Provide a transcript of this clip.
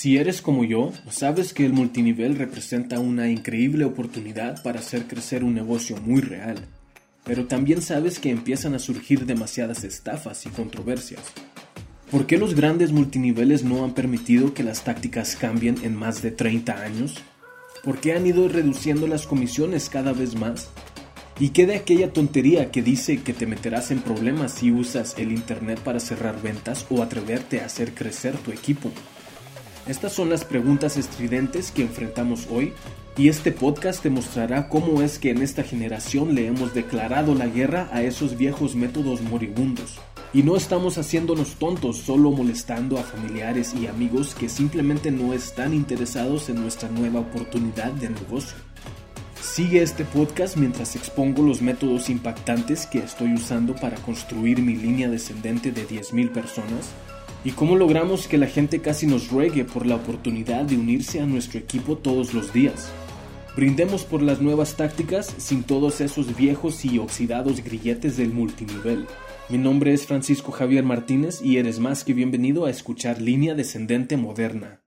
Si eres como yo, sabes que el multinivel representa una increíble oportunidad para hacer crecer un negocio muy real, pero también sabes que empiezan a surgir demasiadas estafas y controversias. ¿Por qué los grandes multiniveles no han permitido que las tácticas cambien en más de 30 años? ¿Por qué han ido reduciendo las comisiones cada vez más? ¿Y qué de aquella tontería que dice que te meterás en problemas si usas el Internet para cerrar ventas o atreverte a hacer crecer tu equipo? Estas son las preguntas estridentes que enfrentamos hoy y este podcast te mostrará cómo es que en esta generación le hemos declarado la guerra a esos viejos métodos moribundos. Y no estamos haciéndonos tontos solo molestando a familiares y amigos que simplemente no están interesados en nuestra nueva oportunidad de negocio. Sigue este podcast mientras expongo los métodos impactantes que estoy usando para construir mi línea descendente de 10.000 personas y cómo logramos que la gente casi nos ruegue por la oportunidad de unirse a nuestro equipo todos los días. Brindemos por las nuevas tácticas sin todos esos viejos y oxidados grilletes del multinivel. Mi nombre es Francisco Javier Martínez y eres más que bienvenido a escuchar Línea Descendente Moderna.